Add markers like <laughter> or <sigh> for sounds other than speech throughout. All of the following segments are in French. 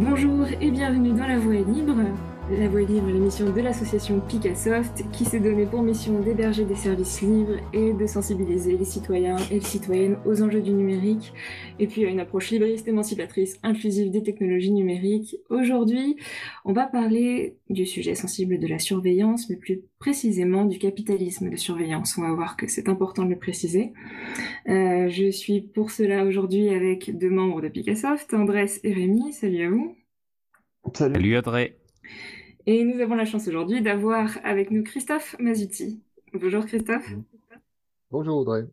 Bonjour et bienvenue dans La Voix est libre. La Voix est libre, l'émission de l'association Picassoft qui s'est donnée pour mission d'héberger des services libres et de sensibiliser les citoyens et les citoyennes aux enjeux du numérique et puis à une approche libriste, émancipatrice, inclusive des technologies numériques. Aujourd'hui, on va parler du sujet sensible de la surveillance, mais plus précisément du capitalisme de surveillance. On va voir que c'est important de le préciser. Euh, je suis pour cela aujourd'hui avec deux membres de Picassoft, Andrés et Rémi. Salut à vous. Salut. Salut Audrey. Et nous avons la chance aujourd'hui d'avoir avec nous Christophe Mazuti. Bonjour Christophe. Bonjour Audrey.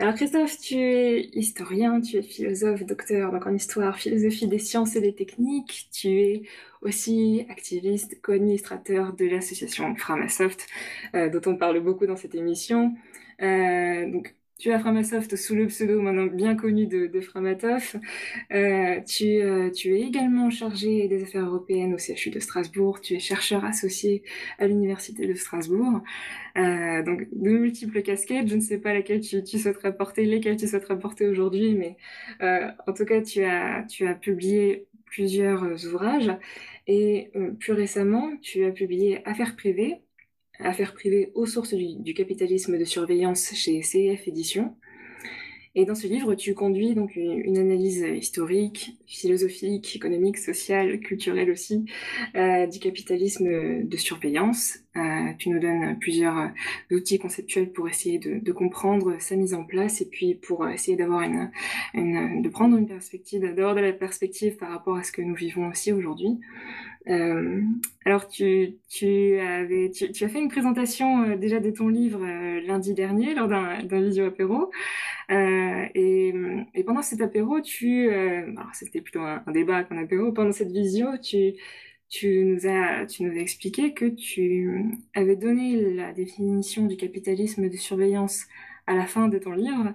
Alors Christophe, tu es historien, tu es philosophe, docteur donc en histoire, philosophie des sciences et des techniques. Tu es aussi activiste, co-administrateur de l'association Framasoft, euh, dont on parle beaucoup dans cette émission. Euh, donc tu as Framasoft sous le pseudo maintenant bien connu de, de. Euh, tu, euh, tu, es également chargé des affaires européennes au CHU de Strasbourg. Tu es chercheur associé à l'Université de Strasbourg. Euh, donc, de multiples casquettes. Je ne sais pas laquelle tu, tu souhaiterais porter, lesquelles tu souhaiterais porter aujourd'hui, mais en tout cas, tu as, publié plusieurs ouvrages. Et plus récemment, tu as publié Affaires privées, Affaires privées aux sources du, capitalisme de surveillance chez CF Éditions. Et dans ce livre, tu conduis donc une, analyse historique, philosophique, économique, sociale, culturelle aussi, euh, du capitalisme de surveillance. Euh, tu nous donnes plusieurs outils conceptuels pour essayer de, comprendre sa mise en place et puis pour essayer d'avoir une, de prendre une perspective, d'avoir de la perspective par rapport à ce que nous vivons aussi aujourd'hui. Euh, alors, tu, tu, avais, tu, tu, as fait une présentation euh, déjà de ton livre euh, lundi dernier lors d'un visio apéro. Euh, et, et, pendant cet apéro, tu, alors c'était plutôt un, un débat qu'un apéro. Pendant cette visio, tu, tu nous as, tu nous as expliqué que tu avais donné la définition du capitalisme de surveillance à la fin de ton livre.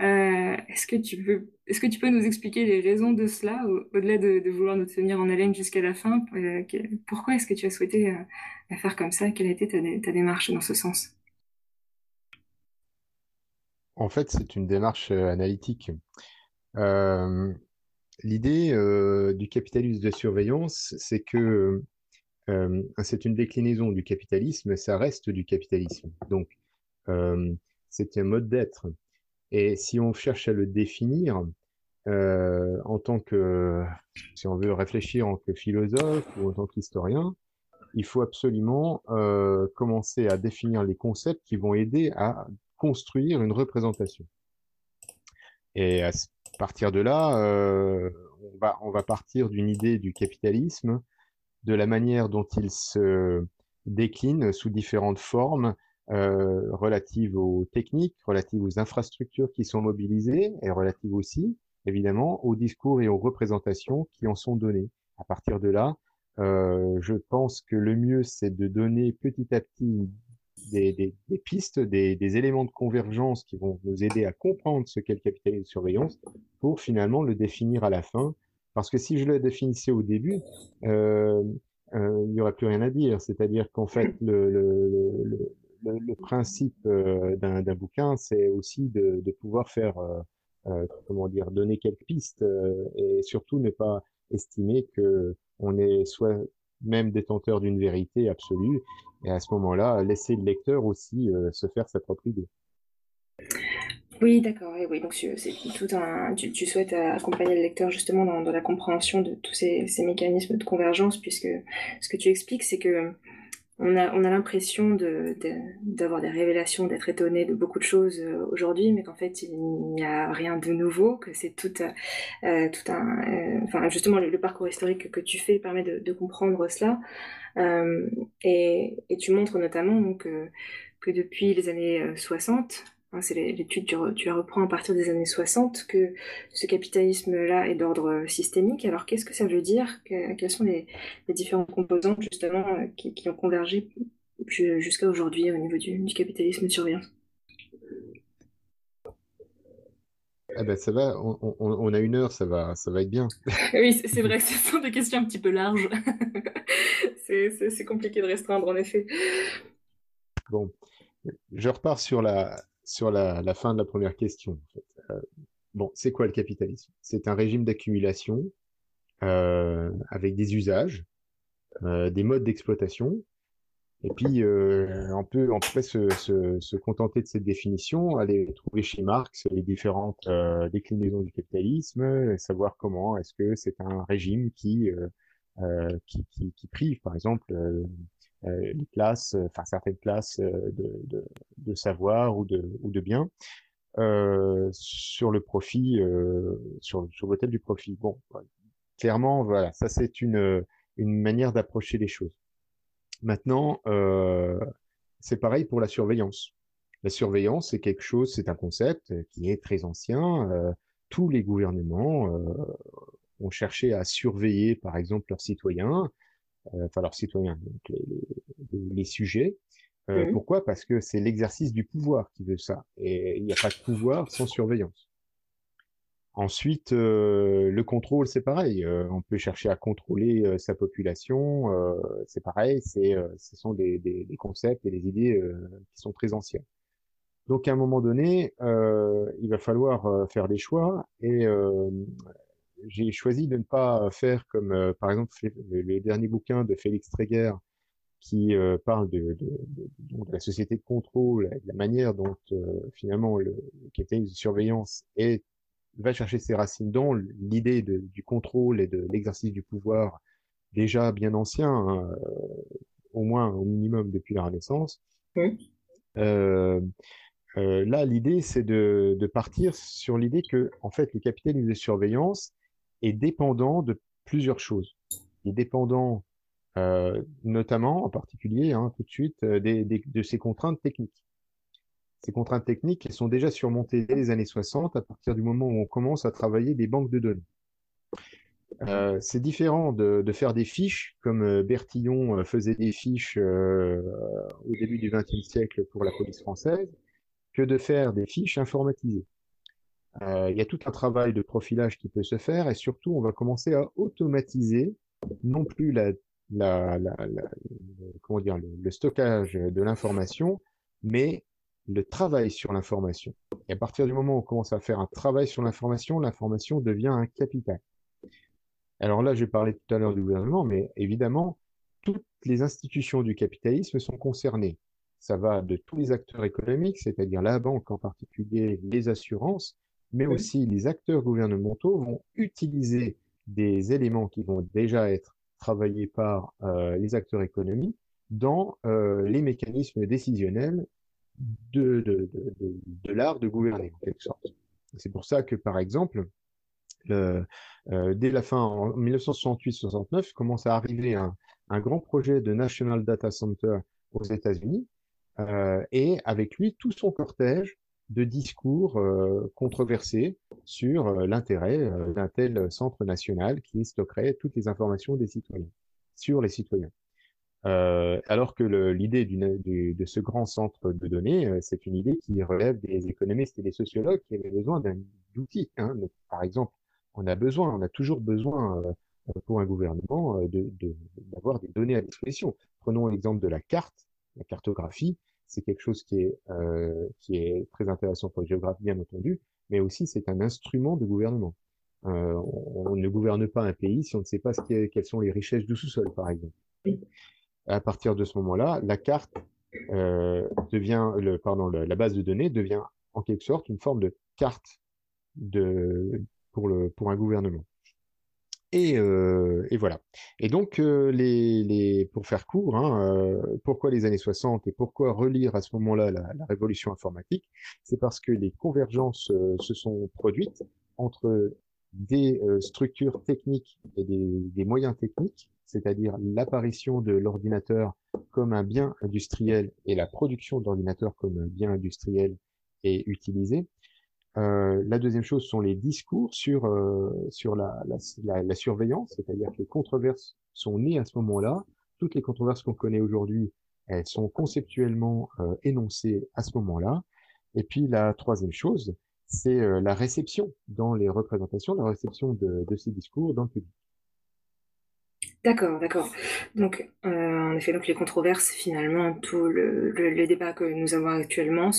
Euh, est-ce que tu peux, est-ce que tu peux nous expliquer les raisons de cela, au-delà de, vouloir nous tenir en haleine jusqu'à la fin euh, Pourquoi est-ce que tu as souhaité euh, faire comme ça? Quelle a été ta, démarche dans ce sens? En fait, c'est une démarche euh, analytique. L'idée du capitalisme de surveillance, c'est que c'est une déclinaison du capitalisme, ça reste du capitalisme. Donc, c'est un mode d'être. Et si on cherche à le définir, euh, en tant que, si on veut réfléchir en tant que philosophe ou en tant qu'historien, il faut absolument euh, commencer à définir les concepts qui vont aider à construire une représentation. Et à partir de là, euh, on, va, on va partir d'une idée du capitalisme, de la manière dont il se décline sous différentes formes, euh, relatives aux techniques, relatives aux infrastructures qui sont mobilisées et relatives aussi, évidemment, aux discours et aux représentations qui en sont données. À partir de là, euh, je pense que le mieux, c'est de donner petit à petit des, des, des pistes, des, des, éléments de convergence qui vont nous aider à comprendre ce qu'est le capitalisme de surveillance pour finalement le définir à la fin. Parce que si je le définissais au début, euh, euh, il n'y aurait plus rien à dire. C'est-à-dire qu'en fait, le, le, le, le, principe euh, d'un bouquin, c'est aussi de, pouvoir faire, euh, euh, comment dire, donner quelques pistes et surtout ne pas estimer que on est soit même détenteur d'une vérité absolue et à ce moment-là laisser le lecteur aussi se faire sa propre idée. Oui, d'accord. oui, donc c'est tout un. Tu, souhaites accompagner le lecteur justement dans, la compréhension de tous ces, mécanismes de convergence, puisque ce que tu expliques, c'est que on a, on a l'impression de, d'avoir des révélations, d'être étonné de beaucoup de choses euh, aujourd'hui, mais qu'en fait il n'y a rien de nouveau, que c'est tout, euh, tout un, euh, enfin justement le, parcours historique que tu fais permet de, comprendre cela, euh, et, et, tu montres notamment donc que depuis les années 60, Hein, c'est l'étude que tu, reprends à partir des années 60, que ce capitalisme-là est d'ordre systémique. Alors qu'est-ce que ça veut dire? Quelles sont les, différentes composantes justement euh, qui, ont convergé jusqu'à aujourd'hui au niveau du, capitalisme de surveillance? Ah ben ça va, on, a une heure, ça va, ça va être bien. <laughs> oui, c'est vrai, ce sont des questions un petit peu larges. <laughs> c'est compliqué de restreindre, en effet. Bon, je repars sur la, sur la, la, fin de la première question. Euh, bon, c'est quoi le capitalisme? C'est un régime d'accumulation avec des usages, des modes d'exploitation, et puis, euh, on peut, on pourrait se, se, se, contenter de cette définition, aller trouver chez Marx les différentes euh, déclinaisons du capitalisme, savoir comment est-ce que c'est un régime qui, euh, euh qui, qui, qui, prive, par exemple, euh, euh, les classes, enfin certaines classes de, de, de, savoir ou de, ou de biens sur le profit, sur, sur l'hôtel du profit. Bon, clairement, voilà, ça c'est une, une manière d'approcher les choses. Maintenant, euh, c'est pareil pour la surveillance. La surveillance, c'est quelque chose, c'est un concept qui est très ancien. Euh, tous les gouvernements euh, ont cherché à surveiller, par exemple, leurs citoyens, enfin leurs citoyens, donc les, sujets. Pourquoi? Parce que c'est l'exercice du pouvoir qui veut ça. Et il n'y a pas de pouvoir sans surveillance. Ensuite, euh, le contrôle, c'est pareil. Euh, on peut chercher à contrôler euh, sa population, c'est pareil. C'est, ce sont des, des, des, concepts et des idées qui sont très anciennes. Donc, à un moment donné, il va falloir faire des choix. Et j'ai choisi de ne pas faire comme, par exemple, le, dernier bouquin de Félix Tréguer qui parle de, de, de, la société de contrôle, de la manière dont finalement le, le capitalisme de surveillance est va chercher ses racines dans l'idée du contrôle et de l'exercice du pouvoir déjà bien ancien, hein, euh, au moins au minimum depuis la Renaissance. Euh, euh, là, l'idée, c'est de, de, partir sur l'idée que, en fait, le capitalisme de surveillance est dépendant de plusieurs choses. Il est dépendant, euh, notamment, en particulier, hein, tout de suite, des, de ses contraintes techniques. Ces contraintes techniques elles sont déjà surmontées dès les années 60, à partir du moment où on commence à travailler des banques de données. Euh, c'est différent de, faire des fiches, comme euh, Bertillon euh, faisait des fiches euh, au début du XXe siècle pour la police française, que de faire des fiches informatisées. Euh, il y a tout un travail de profilage qui peut se faire, et surtout, on va commencer à automatiser non plus la, la, la, comment dire, le, le stockage de l'information, mais le travail sur l'information. Et à partir du moment où on commence à faire un travail sur l'information, l'information devient un capital. Alors là, j'ai parlé tout à l'heure du gouvernement, mais évidemment, toutes les institutions du capitalisme sont concernées. Ça va de tous les acteurs économiques, c'est-à-dire la banque en particulier, les assurances, mais aussi les acteurs gouvernementaux vont utiliser des éléments qui vont déjà être travaillés par euh, les acteurs économiques dans euh, les mécanismes décisionnels de, de, de, de l'art de gouverner, en quelque sorte. C'est pour ça que, par exemple, le, euh, dès la fin, en 1968-69, commence à arriver un, un, grand projet de National Data Center aux États-Unis, euh, et avec lui tout son cortège de discours euh, controversés sur euh, l'intérêt euh, d'un tel centre national qui stockerait toutes les informations des citoyens, sur les citoyens. Euh, alors que l'idée de ce grand centre de données, c'est une idée qui relève des économistes et des sociologues qui avaient besoin d'un outil. Hein. Par exemple, on a besoin, on a toujours besoin pour un gouvernement d'avoir de, des données à disposition. Prenons l'exemple de la carte, la cartographie. C'est quelque chose qui est, qui est très intéressant pour les géographes, bien entendu, mais aussi c'est un instrument de gouvernement. on, ne gouverne pas un pays si on ne sait pas ce quelles sont les richesses du sous-sol, par exemple à partir de ce moment-là, la carte euh, devient, le, pardon, la base de données devient en quelque sorte une forme de carte de, pour, le, pour un gouvernement. Et, euh, et voilà. Et donc, euh, les, pour faire court, hein, euh, pourquoi les années 60 et pourquoi relire à ce moment-là la, la, révolution informatique C'est parce que les convergences se sont produites entre des structures techniques et des, des moyens techniques c'est-à-dire l'apparition de l'ordinateur comme un bien industriel et la production d'ordinateurs comme un bien industriel est utilisée. Euh, la deuxième chose sont les discours sur euh, sur la, la, la, surveillance, c'est-à-dire que les controverses sont nées à ce moment-là. Toutes les controverses qu'on connaît aujourd'hui, elles sont conceptuellement euh, énoncées à ce moment-là. Et puis la troisième chose, c'est euh, la réception dans les représentations, la réception de, de ces discours dans le public. D'accord, d'accord. Donc, euh, en effet, donc les controverses, finalement, tout le, le, débat que nous avons actuellement,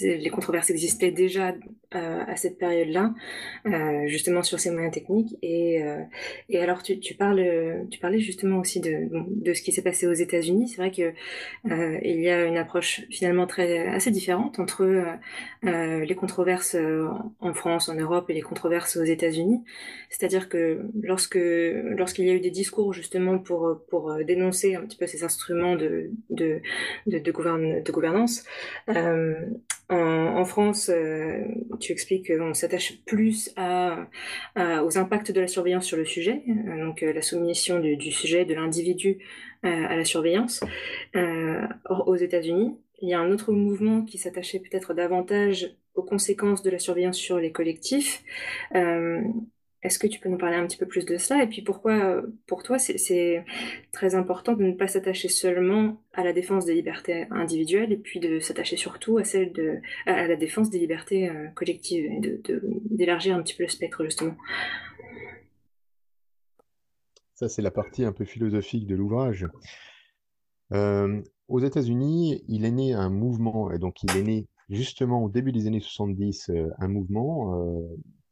les controverses existaient déjà euh, à cette période-là, euh, justement sur ces moyens techniques. Et, et alors, tu, tu, parles, tu parlais justement aussi de, de ce qui s'est passé aux États-Unis. C'est vrai que il y a une approche finalement très assez différente entre les controverses en France, en Europe et les controverses aux États-Unis. C'est-à-dire que lorsque lorsqu'il y a eu des discours justement pour, pour euh, dénoncer un petit peu ces instruments de, de, de, de, gouvernance. Euh, en, France, euh, tu expliques qu'on s'attache plus aux impacts de la surveillance sur le sujet, donc la soumission du, sujet, de l'individu à la surveillance. Aux États-Unis, il y a un autre mouvement qui s'attachait peut-être davantage aux conséquences de la surveillance sur les collectifs. Euh, est-ce que tu peux nous parler un petit peu plus de cela? Et puis pourquoi, pour toi, c'est très important de ne pas s'attacher seulement à la défense des libertés individuelles et puis de s'attacher surtout à celle de à la défense des libertés euh, collectives et d'élargir un petit peu le spectre justement. Ça, c'est la partie un peu philosophique de l'ouvrage. Euh, aux États-Unis, il est né un mouvement, et donc il est né justement au début des années 70, euh, un mouvement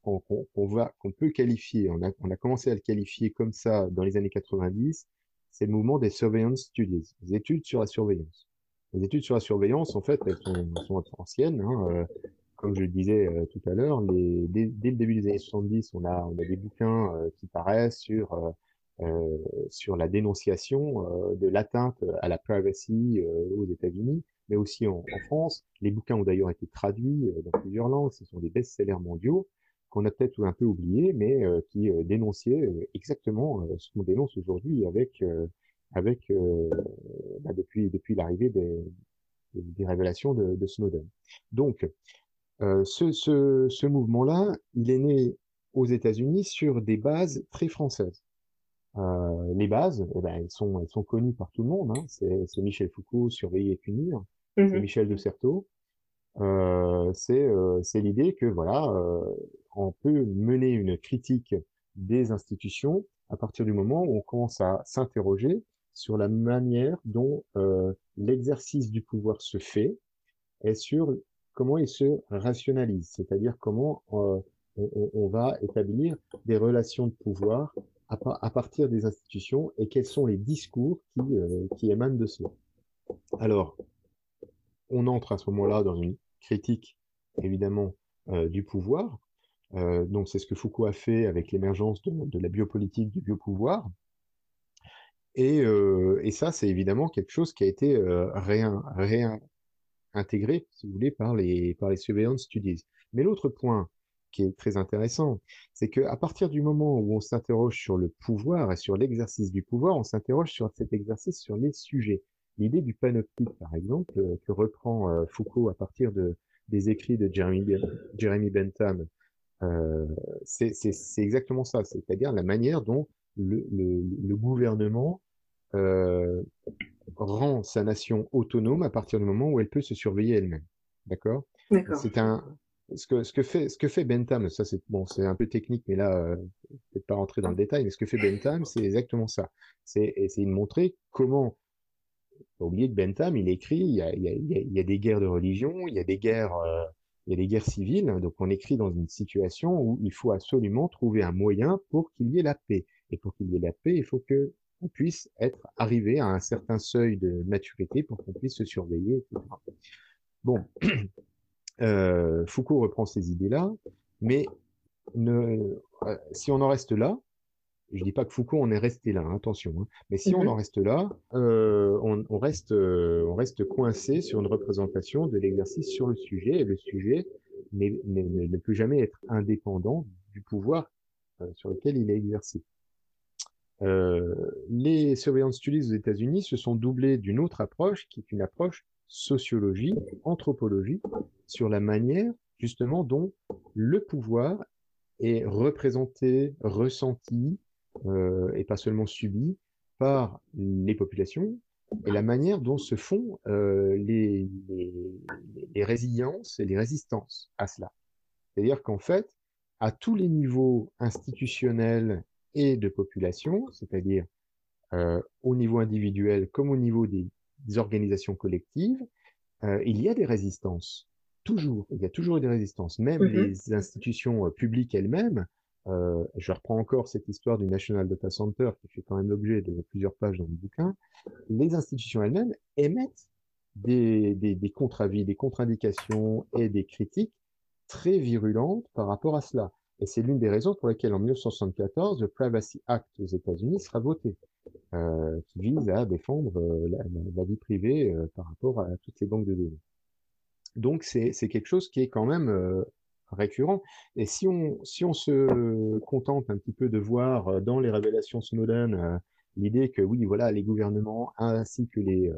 qu'on peut qualifier, on a, commencé à le qualifier comme ça dans les années 90, c'est le mouvement des surveillance studies, les études sur la surveillance. Les études sur la surveillance, en fait, elles sont, anciennes. Hein, euh, comme je le disais euh, tout à l'heure, dès, le début des années 70, on a, des bouquins euh, qui paraissent sur, sur la dénonciation de l'atteinte à la privacy aux États-Unis, mais aussi en, en, France. Les bouquins ont d'ailleurs été traduits dans plusieurs langues, ce sont des best-sellers mondiaux qu'on a peut-être un peu oublié, mais euh, qui euh, dénonçait euh, exactement ce qu'on dénonce aujourd'hui avec avec bah, depuis depuis l'arrivée des, des, révélations de, de, Snowden. Donc ce, ce, ce mouvement-là, il est né aux États-Unis sur des bases très françaises. Euh, les bases, eh ben, elles, sont, elles sont connues par tout le monde. Hein. C'est Michel Foucault, surveiller et punir. C'est mmh Michel de Certeau. Euh, c'est l'idée que voilà, on peut mener une critique des institutions à partir du moment où on commence à s'interroger sur la manière dont euh, l'exercice du pouvoir se fait et sur comment il se rationalise, c'est-à-dire comment euh, on, on, va établir des relations de pouvoir à, à, partir des institutions et quels sont les discours qui, euh, qui émanent de cela. Alors, on entre à ce moment-là dans une critique, évidemment, euh, du pouvoir, euh, donc c'est ce que Foucault a fait avec l'émergence de, la biopolitique du biopouvoir. Et, euh, et ça, c'est évidemment quelque chose qui a été réintégré, si vous voulez, par les, par les surveillance studies. Mais l'autre point qui est très intéressant, c'est qu'à partir du moment où on s'interroge sur le pouvoir et sur l'exercice du pouvoir, on s'interroge sur cet exercice sur les sujets. L'idée du panoptique, par exemple, que reprend Foucault à partir de, des écrits de Jeremy, Jeremy Bentham euh, c'est exactement ça, c'est-à-dire la manière dont le, le, gouvernement euh, rend sa nation autonome à partir du moment où elle peut se surveiller elle-même. D'accord? C'est un ce que, ce que fait ce que fait Bentham, ça c'est bon, c'est un peu technique, mais là, euh, peut-être pas rentrer dans le détail, mais ce que fait Bentham, c'est exactement ça. C'est essayer de montrer comment. Faut oublier que Bentham, il écrit, il y a, des guerres de religion, il y a des guerres euh, il y a des guerres civiles, donc on écrit dans une situation où il faut absolument trouver un moyen pour qu'il y ait la paix. Et pour qu'il y ait la paix, il faut que on puisse être arrivé à un certain seuil de maturité pour qu'on puisse se surveiller. Bon, <clears throat> euh, Foucault reprend ces idées-là, mais euh, si on en reste là, je dis pas que Foucault on est resté là, hein, attention. Hein. Mais si on mhm. en reste là, euh, on, on, reste, euh, on reste coincé sur une représentation de l'exercice sur le sujet, et le sujet ne peut jamais être indépendant du pouvoir euh, sur lequel il est exercé. Euh, les surveillance studies aux États-Unis se sont doublés d'une autre approche, qui est une approche sociologie, anthropologie, sur la manière justement dont le pouvoir est représenté, ressenti, euh, et pas seulement subi par les populations et la manière dont se font euh, les, les, les, résiliences et les résistances à cela. C'est-à-dire qu'en fait, à tous les niveaux institutionnels et de population, c'est-à-dire au niveau individuel comme au niveau des, organisations collectives, il y a des résistances. Toujours, il y a toujours des résistances. Même mmh les institutions publiques elles-mêmes, je reprends encore cette histoire du National Data Center qui fait quand même l'objet de plusieurs pages dans le bouquin, les institutions elles-mêmes émettent des, des, des contre-avis, des contre-indications et des critiques très virulentes par rapport à cela. Et c'est l'une des raisons pour lesquelles en 1974, le Privacy Act aux États-Unis sera voté, euh, qui vise à défendre euh, la, vie privée euh, par rapport à toutes les banques de données. Donc c'est quelque chose qui est quand même euh, récurrent. Et si on, si on se contente un petit peu de voir dans les révélations Snowden l'idée que oui, voilà, les gouvernements ainsi que les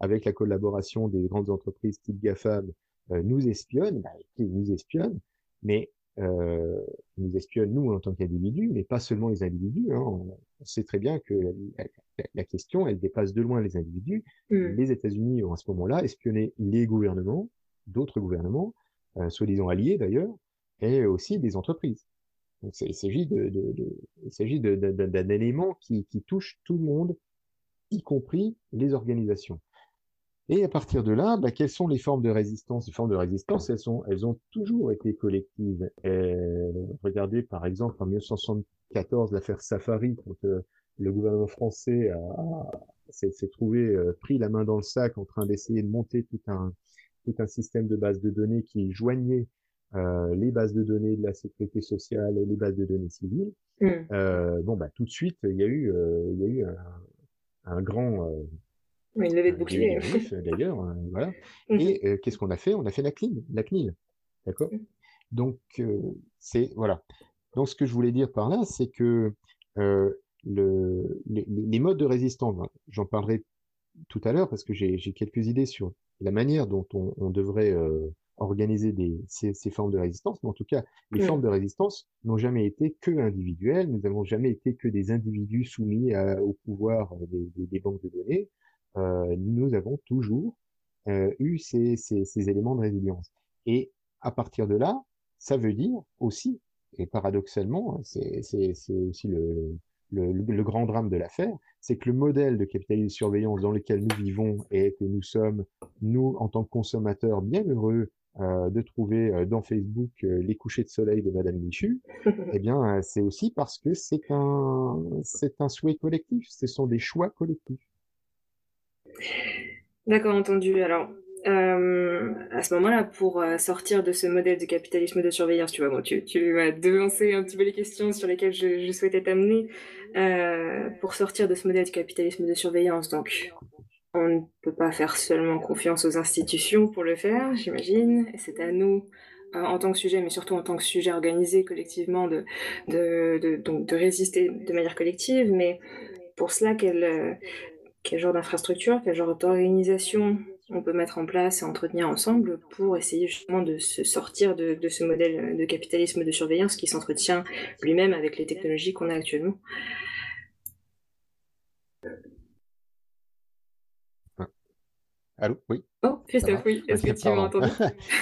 avec la collaboration des grandes entreprises type GAFAM, euh, nous espionnent, bah, ils nous espionnent, mais euh, ils nous espionnent nous en tant qu'individus, mais pas seulement les individus. Hein. On, sait très bien que la, question, elle dépasse de loin les individus. Mm. Les États-Unis ont à ce moment-là espionné les gouvernements, d'autres gouvernements, euh, soi-disant alliés d'ailleurs, et aussi des entreprises. Donc il s'agit de, il d'un élément qui, touche tout le monde, y compris les organisations. Et à partir de là, bah, quelles sont les formes de résistance? Les formes de résistance, elles, sont, elles ont toujours été collectives. Et regardez par exemple en 1974 l'affaire Safari, quand euh, le gouvernement français s'est trouvé euh, pris la main dans le sac en train d'essayer de monter tout un, tout un système de bases de données qui joignait euh, les bases de données de la sécurité sociale et les bases de données civiles. Mmh. Euh, bon, bah, tout de suite, il y a eu, euh, il y a eu un, un grand une levée de bouclier. D'ailleurs, euh, voilà. Mhm. Et qu'est-ce qu'on a fait? On a fait la CNIL, la CNIL. D'accord? Mhm. Donc, c'est. Voilà. Donc, ce que je voulais dire par là, c'est que le, les, modes de résistance, j'en parlerai tout à l'heure parce que j'ai quelques idées sur la manière dont on, devrait organiser des, ces, formes de résistance. Mais en tout cas, les formes de résistance n'ont jamais été que individuelles. Nous n'avons jamais été que des individus soumis au pouvoir des, banques de données. Euh, nous avons toujours euh, eu ces, ces, éléments de résilience. Et à partir de là, ça veut dire aussi, et paradoxalement, hein, c'est aussi le, le, le, grand drame de l'affaire, c'est que le modèle de capitalisme de surveillance dans lequel nous vivons et que nous sommes, nous, en tant que consommateurs, bien heureux euh, de trouver dans Facebook les couchers de soleil de Madame Michu, <laughs> eh bien, c'est aussi parce que c'est un, c'est un souhait collectif, ce sont des choix collectifs. D'accord, entendu. Alors, euh, à ce moment-là, pour euh, sortir de ce modèle de capitalisme de surveillance, tu vois, bon, tu, tu as devancé un petit peu les questions sur lesquelles je, souhaitais t'amener. Euh, pour sortir de ce modèle de capitalisme de surveillance, donc, on ne peut pas faire seulement confiance aux institutions pour le faire, j'imagine. C'est à nous, en tant que sujet, mais surtout en tant que sujet organisé collectivement, de, résister de manière collective. Mais pour cela, quel genre d'infrastructure, quel genre d'organisation on peut mettre en place et entretenir ensemble pour essayer justement de se sortir de, ce modèle de capitalisme de surveillance qui s'entretient lui-même avec les technologies qu'on a actuellement. Allô Oui. Oh, Christophe, oui. Est-ce que tu m'as entendu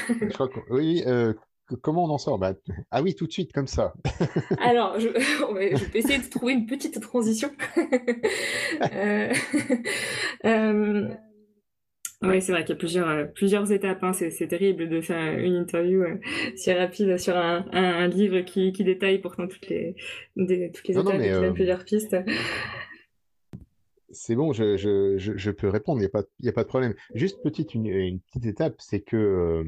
<laughs> Oui, euh, comment on en sort? Bah, Ah oui, tout de suite, comme ça. <laughs> Alors, <laughs> je, vais essayer de trouver une petite transition. Euh, euh, oui, c'est vrai qu'il y a plusieurs, euh, plusieurs étapes. Hein. C'est terrible de faire une interview si rapide sur un, livre qui, détaille pourtant toutes les, toutes les étapes et plusieurs pistes. C'est bon, je, peux répondre, il n'y a, pas, a pas de problème. Juste petite, une, petite étape, c'est que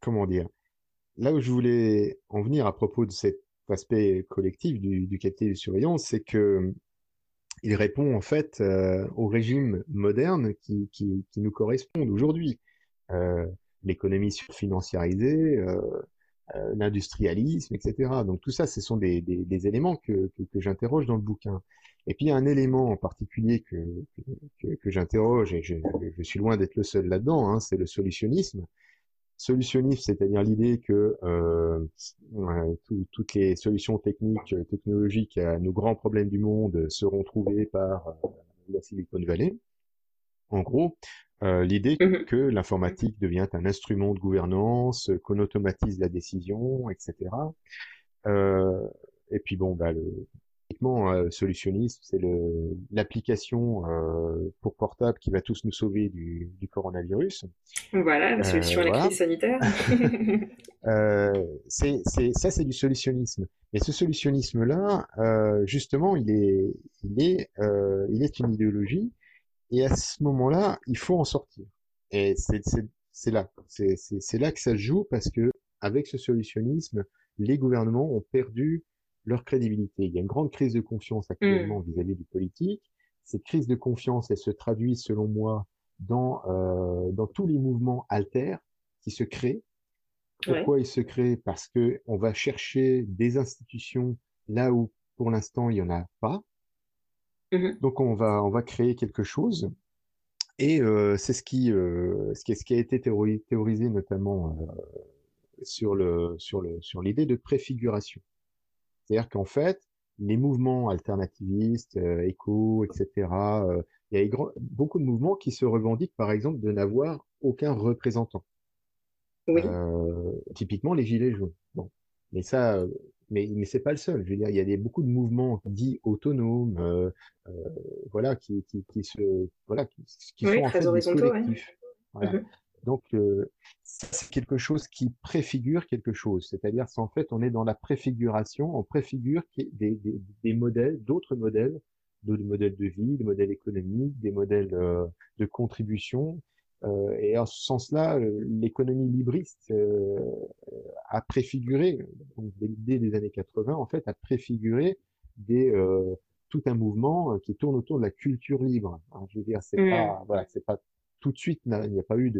comment dire, là où je voulais en venir à propos de cet aspect collectif du, du capitalisme de surveillance, c'est que il répond en fait euh, au régime moderne qui, nous correspond aujourd'hui. Euh, l'économie surfinanciarisée, euh, l'industrialisme, etc. Donc tout ça, ce sont des, éléments que, j'interroge dans le bouquin. Et puis il y a un élément en particulier que, j'interroge, et je, je, suis loin d'être le seul là-dedans, hein, c'est le solutionnisme solutionnisme, c'est-à-dire l'idée que euh, toutes les solutions techniques, technologiques à nos grands problèmes du monde seront trouvées par euh, la Silicon Valley. En gros, euh, l'idée mhm. que l'informatique devient un instrument de gouvernance, qu'on automatise la décision, etc. et puis bon, bah, le, typiquement euh, solutionnisme, c'est l'application euh, pour portable qui va tous nous sauver du, du coronavirus. Voilà, la solution à la crise sanitaire. c'est, ça, c'est du solutionnisme. Et ce solutionnisme-là, justement, il est, il est, il est une idéologie. Et à ce moment-là, il faut en sortir. Et c'est là, c'est là que ça se joue parce que avec ce solutionnisme, les gouvernements ont perdu leur crédibilité. Il y a une grande crise de confiance actuellement mmh. vis-à-vis du politique. Cette crise de confiance, elle se traduit, selon moi, dans, euh, dans tous les mouvements alters qui se créent. Pourquoi ils se créent? Parce que on va chercher des institutions là où, pour l'instant, il y en a pas. Mmh Donc, on va, on va créer quelque chose. Et euh, c'est ce qui, euh, ce qui, ce qui a été théorisé notamment euh, sur le, sur le, sur l'idée de préfiguration. C'est-à-dire qu'en fait, les mouvements alternativistes, euh, éco, etc., euh, il y a beaucoup de mouvements qui se revendiquent, par exemple, de n'avoir aucun représentant. Oui. Euh, typiquement les gilets jaunes. Bon, mais ça, euh, mais mais c'est pas le seul. Je veux dire, il y a des, beaucoup de mouvements dits autonomes, euh, euh, voilà, qui, qui, qui se, voilà, qui, qui oui, sont en fait des collectifs. Voilà. Mm-hmm. Donc, euh, c'est quelque chose qui préfigure quelque chose. C'est-à-dire, c'est en fait, on est dans la préfiguration, on préfigure des, des, des modèles, d'autres modèles, d'autres modèles de vie, des modèles économiques, des modèles euh, de contribution. Euh, et en ce sens-là, euh, l'économie libriste euh, a préfiguré, donc dès, les années 80, en fait, a préfiguré des, tout un mouvement qui tourne autour de la culture libre. Hein, je veux dire, c'est mmh. pas, voilà, c'est pas tout de suite, il n'y a pas eu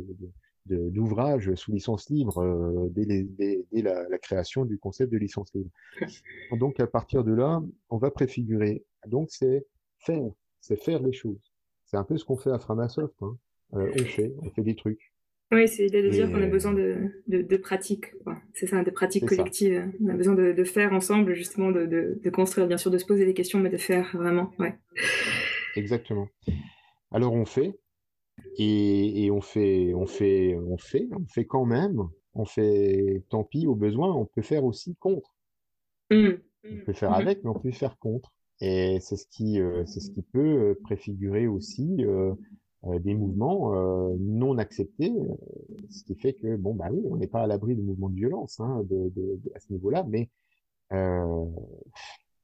d'ouvrage de, sous licence libre euh, dès, la, création du concept de licence libre. <laughs> Donc à partir de là, on va préfigurer. Donc c'est faire, c'est faire les choses. C'est un peu ce qu'on fait à Framasoft. Hein. Euh, on fait, on fait des trucs. Oui, c'est l'idée de dire qu'on a besoin de, de, pratiques. C'est ça, de pratiques collectives. On a besoin de, faire ensemble, justement, de, construire, bien sûr, de se poser des questions, mais de faire vraiment. Ouais. Exactement. Alors on fait, et, on fait, on fait, on fait, on fait quand même. On fait, tant pis, au besoin, on peut faire aussi contre. Mmh. On peut faire mmh. avec, mais on peut faire contre. Et c'est ce qui, euh, c'est ce qui peut euh, préfigurer aussi euh, des mouvements non acceptés, ce qui fait que bon bah oui, on n'est pas à l'abri de mouvements de violence hein, de, de, à ce niveau-là, mais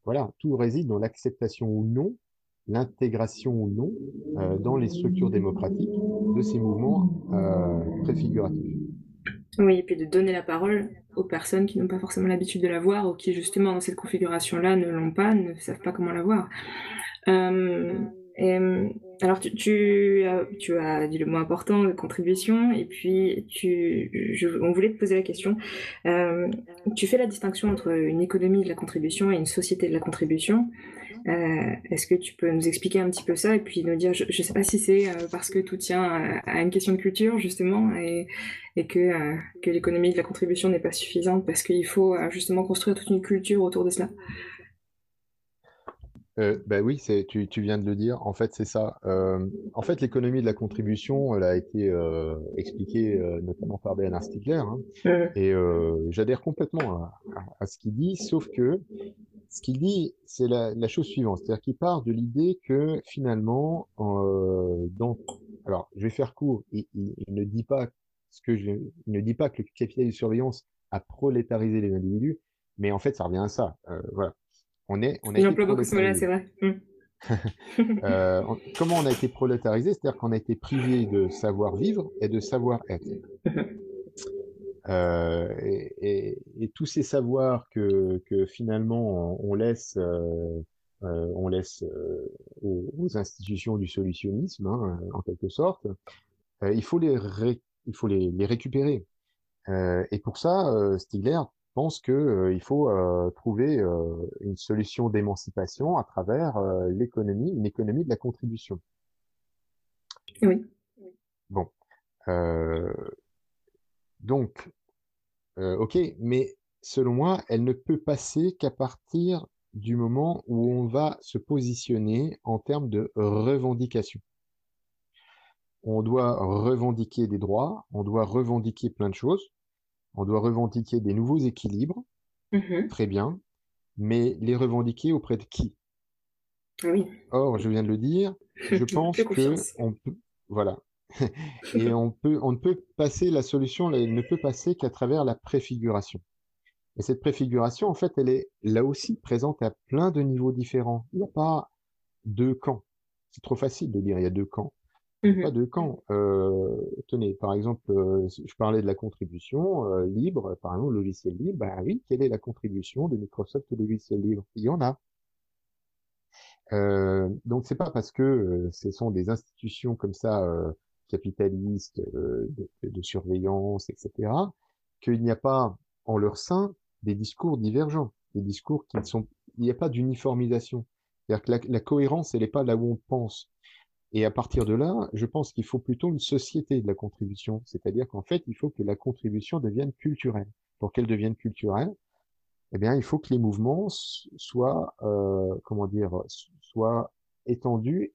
voilà, tout réside dans l'acceptation ou non l'intégration ou non euh, dans les structures démocratiques de ces mouvements euh, préfiguratifs. Oui, et puis de donner la parole aux personnes qui n'ont pas forcément l'habitude de la voir ou qui justement dans cette configuration-là ne l'ont pas, ne savent pas comment la voir. Euh, alors tu, as, dit le mot important, de contribution, et puis tu, on voulait te poser la question. Tu fais la distinction entre une économie de la contribution et une société de la contribution. Euh, Est-ce que tu peux nous expliquer un petit peu ça et puis nous dire, je ne sais pas si c'est euh, parce que tout tient à, une question de culture justement et, euh, que l'économie de la contribution n'est pas suffisante parce qu'il faut justement construire toute une culture autour de cela. Euh, ben oui, c'est, tu, tu, viens de le dire. En fait, c'est ça. Euh, en fait, l'économie de la contribution, elle a été euh, expliquée notamment par Bernard Stiegler, hein, et j'adhère complètement à, à, à, ce qu'il dit, sauf que ce qu'il dit, c'est la, la, chose suivante, c'est-à-dire qu'il part de l'idée que finalement, euh, dans, alors je vais faire court, il, il, ne dit pas ce que je, il ne dit pas que le capital de surveillance a prolétarisé les individus, mais en fait, ça revient à ça. Euh, voilà, on est, on a été beaucoup ce c'est vrai. Mm. <laughs> euh, comment on a été prolétarisé C'est-à-dire qu'on a été privé de savoir vivre et de savoir être. <laughs> Euh, et, et, tous ces savoirs que, que finalement on, laisse, euh, on laisse euh, aux, aux, institutions du solutionnisme, hein, en quelque sorte, il faut les, ré, il faut les, les récupérer. et pour ça, Stigler pense que il faut trouver une solution d'émancipation à travers l'économie, une économie de la contribution. Oui. Bon. Donc, euh, ok, mais selon moi, elle ne peut passer qu'à partir du moment où on va se positionner en termes de revendication. On doit revendiquer des droits, on doit revendiquer plein de choses, on doit revendiquer des nouveaux équilibres, mmh très bien, mais les revendiquer auprès de qui? Oui. Or, je viens de le dire, je <laughs> pense que on peut, voilà, <laughs> et on peut, on ne peut passer la solution, elle ne peut passer qu'à travers la préfiguration. Et cette préfiguration, en fait, elle est là aussi présente à plein de niveaux différents. Il n'y a pas deux camps. C'est trop facile de dire il y a deux camps. Mmh pas deux camps. Euh, tenez, par exemple, euh, je parlais de la contribution euh, libre, par exemple, logiciel libre. Bah oui, quelle est la contribution de Microsoft au logiciel libre? Il y en a. Euh, donc c'est pas parce que euh, ce sont des institutions comme ça capitalistes de, de, surveillance, etc., qu'il n'y a pas en leur sein des discours divergents, des discours qui ne sont, il n'y a pas d'uniformisation. C'est-à-dire que la, la cohérence, elle n'est pas là où on pense. Et à partir de là, je pense qu'il faut plutôt une société de la contribution. C'est-à-dire qu'en fait, il faut que la contribution devienne culturelle. Pour qu'elle devienne culturelle, eh bien, il faut que les mouvements soient, euh, comment dire, soient étendus,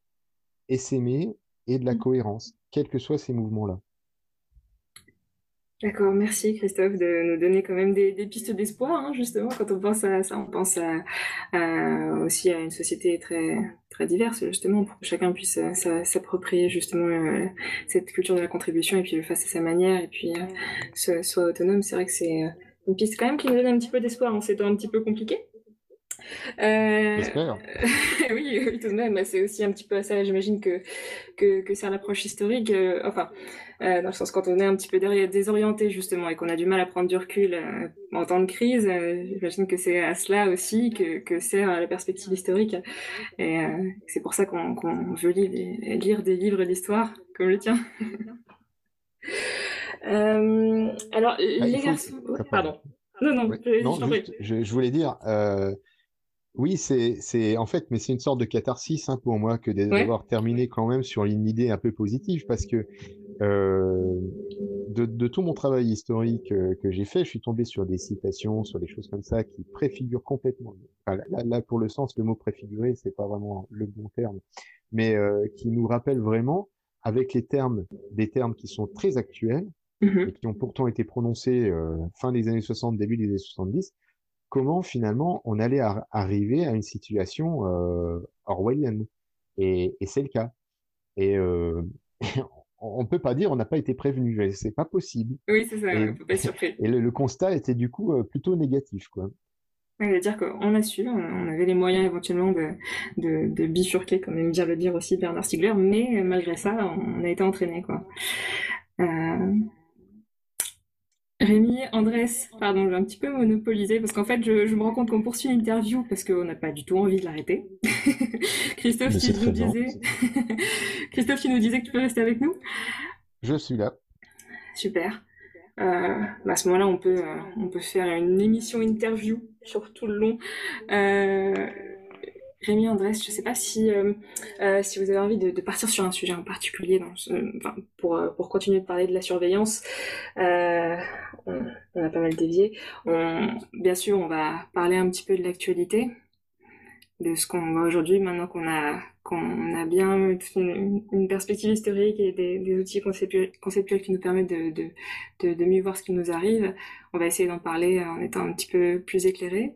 essaimés et de la mmh. cohérence, quels que soient ces mouvements-là. D'accord, merci Christophe de nous donner quand même des, pistes d'espoir, hein, justement, quand on pense à ça, on pense aussi à une société très, très diverse, justement, pour que chacun puisse euh, s'approprier justement euh, cette culture de la contribution et puis le fasse à sa manière et puis euh, soit, autonome. C'est vrai que c'est une piste quand même qui nous donne un petit peu d'espoir en ces temps un petit peu compliqués. Euh, <laughs> oui, oui, tout de même. C'est aussi un petit peu à ça, j'imagine, que, que, que c'est l'approche historique. Euh, enfin, euh, dans le sens quand on est un petit peu désorienté, justement, et qu'on a du mal à prendre du recul euh, en temps de crise, euh, j'imagine que c'est à cela aussi que, que sert la perspective historique. Et c'est pour ça qu'on veut lire, lire, des livres d'histoire comme le tien. <laughs> alors, ah, les garçons... Pardon. Non, non, je, je, voulais dire, euh, oui, c'est, c'est en fait, mais c'est une sorte de catharsis hein, pour moi que d'avoir terminé quand même sur une idée un peu positive parce que euh, de, de, tout mon travail historique euh, que j'ai fait, je suis tombé sur des citations, sur des choses comme ça qui préfigurent complètement. Enfin, là, là, pour le sens, le mot préfigurer, c'est pas vraiment le bon terme, mais euh, qui nous rappelle vraiment, avec les termes, des termes qui sont très actuels mmh et qui ont pourtant été prononcés euh, fin des années 60, début des années 70, comment finalement on allait arriver à une situation euh, orwellienne. Et, c'est le cas. Et euh, <laughs> on peut pas dire on n'a pas été prévenu, c'est pas possible. Oui, c'est ça, et, on peut pas <laughs> surpris. Et le, constat était du coup euh, plutôt négatif, quoi. C'est-à-dire qu'on a su, on avait les moyens éventuellement de, de, de bifurquer, comme aime bien le dire aussi Bernard Stiegler, mais malgré ça, on a été entraîné, quoi. Euh, Rémi, Andrés, pardon, j'ai un petit peu monopolisé parce qu'en fait, je, me rends compte qu'on poursuit l'interview parce qu'on n'a pas du tout envie de l'arrêter. <laughs> Christophe, tu nous disais... <laughs> Christophe, tu nous disais que tu peux rester avec nous? Je suis là. Super. Euh, bah, à ce moment-là, on peut, euh, on peut faire une émission interview sur tout le long. Euh, Rémi Andrés, je ne sais pas si, euh, euh, si vous avez envie de, partir sur un sujet en particulier dans pour, euh, pour continuer de parler de la surveillance. on, a pas mal dévié. bien sûr, on va parler un petit peu de l'actualité, de ce qu'on voit aujourd'hui, maintenant qu'on a, qu'on a bien une, perspective historique et des, outils conceptuels, conceptuels, qui nous permettent de, de, de, mieux voir ce qui nous arrive. On va essayer d'en parler en étant un petit peu plus éclairé.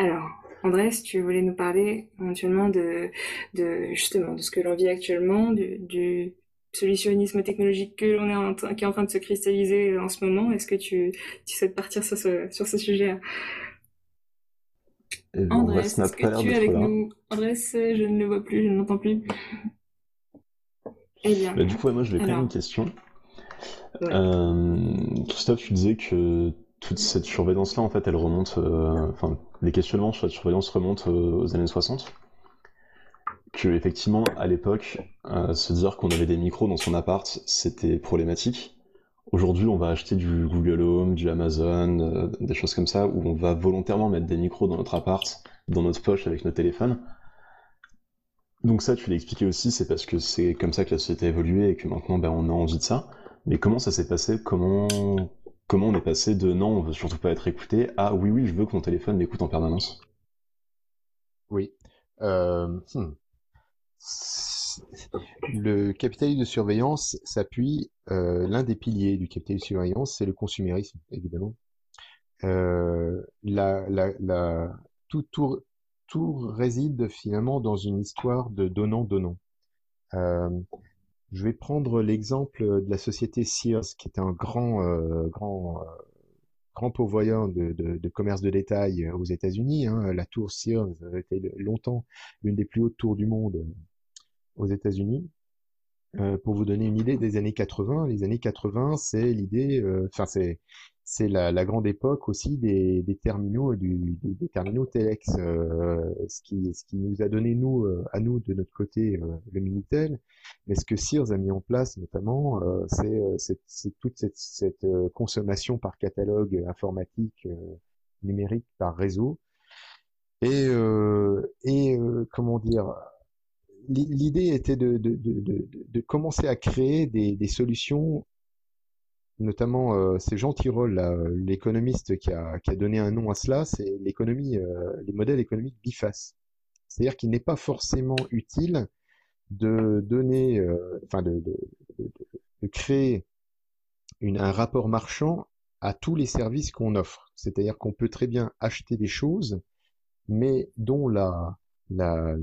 Alors, Andrés, tu voulais nous parler éventuellement de, de justement de ce que l'on vit actuellement, du, solutionnisme technologique que l'on est en, qui est en train de se cristalliser en ce moment. Est-ce que tu, tu souhaites partir sur ce, sur ce sujet ben, Andrés, est-ce que tu es avec nous? Andrés, je ne le vois plus, je ne l'entends plus. Eh bien. Bah, du coup, moi, je vais poser une question. Euh, Christophe, tu disais que toute cette surveillance-là, en fait, elle remonte, euh, enfin, les questionnements sur la surveillance remontent euh, aux années 60. Que, effectivement, à l'époque, euh, se dire qu'on avait des micros dans son appart, c'était problématique. Aujourd'hui, on va acheter du Google Home, du Amazon, des choses comme ça, où on va volontairement mettre des micros dans notre appart, dans notre poche avec nos téléphones. Donc ça, tu l'as expliqué aussi, c'est parce que c'est comme ça que la société a évolué et que maintenant, ben, on a envie de ça. Mais comment ça s'est passé? Comment comment on est passé de non, on veut surtout pas être écouté à oui, oui, je veux que mon téléphone m'écoute en permanence Oui. Euh, hmm. Le capitalisme de surveillance s'appuie, euh, l'un des piliers du capitalisme de surveillance, c'est le consumérisme, évidemment. la, tout, réside finalement dans une histoire de donnant-donnant. Euh, je vais prendre l'exemple de la société Sears, qui était un grand, euh, grand, euh, grand pourvoyeur de, de, de, commerce de détail aux États-Unis. Hein. La tour Sears été longtemps l'une des plus hautes tours du monde aux États-Unis. Euh, pour vous donner une idée des années 80, les années 80, c'est l'idée, enfin c'est c'est la, la, grande époque aussi des, des terminaux du, des, terminaux Telex, euh, ce qui ce qui nous a donné nous euh, à nous de notre côté euh, le Minitel, mais ce que Sears a mis en place notamment, euh, c'est c'est toute cette, cette consommation par catalogue informatique numérique par réseau. Et et comment dire l'idée était de, de, de, de, commencer à créer des, des solutions notamment euh, c'est Jean Tirole, l'économiste qui a, qui a, donné un nom à cela, c'est l'économie, euh, les modèles économiques bifaces. C'est-à-dire qu'il n'est pas forcément utile de donner, euh, enfin de, de, créer une, un rapport marchand à tous les services qu'on offre. C'est-à-dire qu'on peut très bien acheter des choses, mais dont la, la,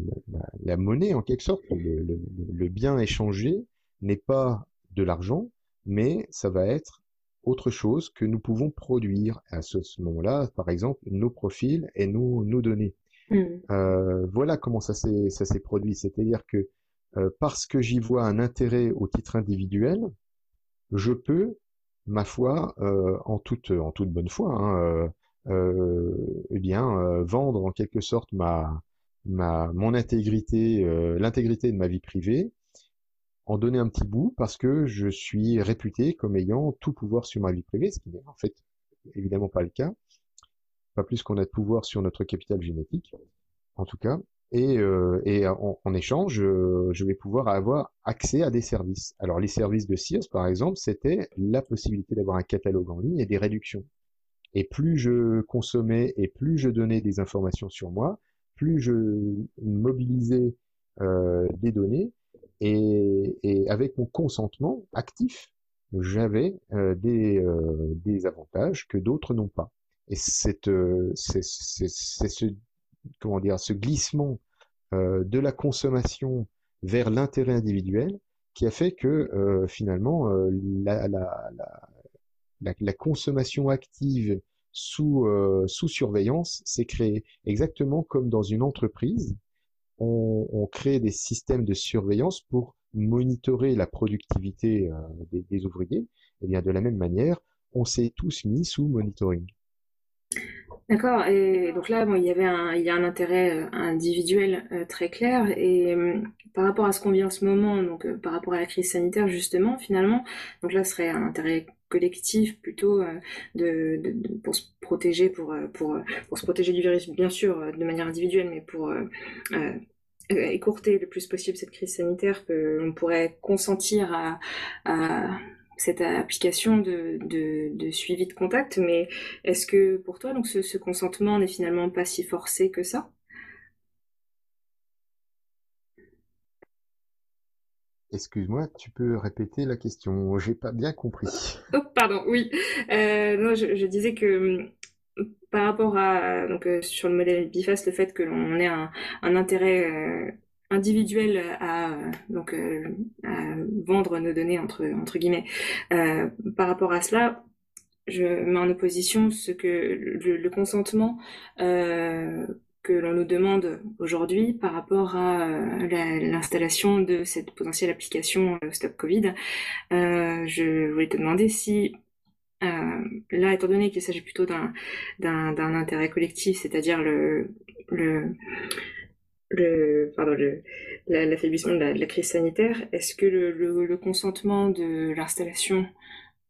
la, monnaie, en quelque sorte, le bien échangé, n'est pas de l'argent, mais ça va être autre chose que nous pouvons produire à ce, moment-là, par exemple, nos profils et nos, nos données. Mm. Euh, voilà comment ça s'est, ça s'est produit. C'est-à-dire que euh, parce que j'y vois un intérêt au titre individuel, je peux, ma foi, euh, en toute en toute bonne foi, hein, eh bien, vendre en quelque sorte ma ma mon intégrité, l'intégrité de ma vie privée en donner un petit bout parce que je suis réputé comme ayant tout pouvoir sur ma vie privée, ce qui n'est en fait évidemment pas le cas. Pas plus qu'on a de pouvoir sur notre capital génétique, en tout cas. Et, euh, et en, échange, je vais pouvoir avoir accès à des services. Alors les services de Sears, par exemple, c'était la possibilité d'avoir un catalogue en ligne et des réductions. Et plus je consommais et plus je donnais des informations sur moi, plus je mobilisais euh, des données, et, et avec mon consentement actif, j'avais euh, des, euh, des avantages que d'autres n'ont pas. Et c'est euh, ce comment dire ce glissement euh, de la consommation vers l'intérêt individuel qui a fait que finalement la, la, la, la, consommation active sous, sous surveillance s'est créée exactement comme dans une entreprise on, crée des systèmes de surveillance pour monitorer la productivité euh, des, des, ouvriers. Et bien de la même manière, on s'est tous mis sous monitoring. D'accord. Et donc là, bon, il y avait un, il y a un intérêt euh, individuel euh, très clair. Et par rapport à ce qu'on vit en ce moment, donc par rapport à la crise sanitaire justement, finalement, donc là, ce serait un intérêt collectif plutôt de, de, de, pour se protéger pour, pour, pour se protéger du virus bien sûr de manière individuelle mais pour euh, écourter le plus possible cette crise sanitaire que l'on pourrait consentir à, à cette application de, de, de, suivi de contact mais est-ce que pour toi donc ce, ce consentement n'est finalement pas si forcé que ça? Excuse-moi, tu peux répéter la question J'ai pas bien compris. Oh, pardon, oui. Euh, non, je, je, disais que par rapport à donc euh, sur le modèle biface, le fait que l'on ait un, un intérêt euh, individuel à donc euh, à vendre nos données entre entre guillemets, euh, par rapport à cela, je mets en opposition ce que le, consentement que l'on nous demande aujourd'hui par rapport à euh, l'installation de cette potentielle application euh, Stop Covid. Euh, je voulais te demander si euh, là, étant donné qu'il s'agit plutôt d'un d'un intérêt collectif, c'est-à-dire le le le pardon l'affaiblissement de, la crise sanitaire, est-ce que le, le, le consentement de l'installation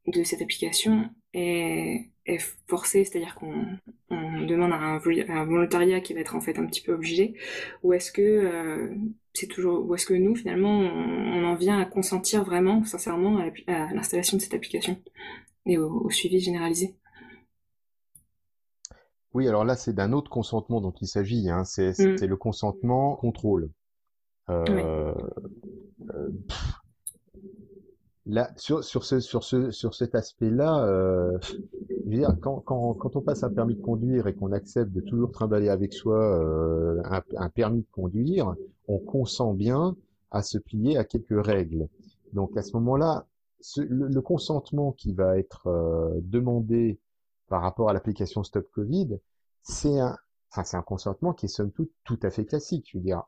de cette application est est forcé, c'est-à-dire qu'on on demande un, un, volontariat qui va être en fait un petit peu obligé, ou est-ce que euh, c'est toujours, ou est-ce que nous finalement on, en vient à consentir vraiment, sincèrement, à l'installation de cette application et au suivi généralisé? Oui, alors là c'est d'un autre consentement dont il s'agit, hein. c'est mm. le consentement contrôle. Euh, oui. euh, Là, sur, sur, ce, sur, ce, sur cet aspect-là, euh, quand, quand, quand, on passe un permis de conduire et qu'on accepte de toujours trimballer avec soi euh, un, un, permis de conduire, on consent bien à se plier à quelques règles. Donc à ce moment-là, le, consentement qui va être euh, demandé par rapport à l'application Stop Covid, c'est un, enfin, c'est un consentement qui est somme toute tout à fait classique. Je veux dire,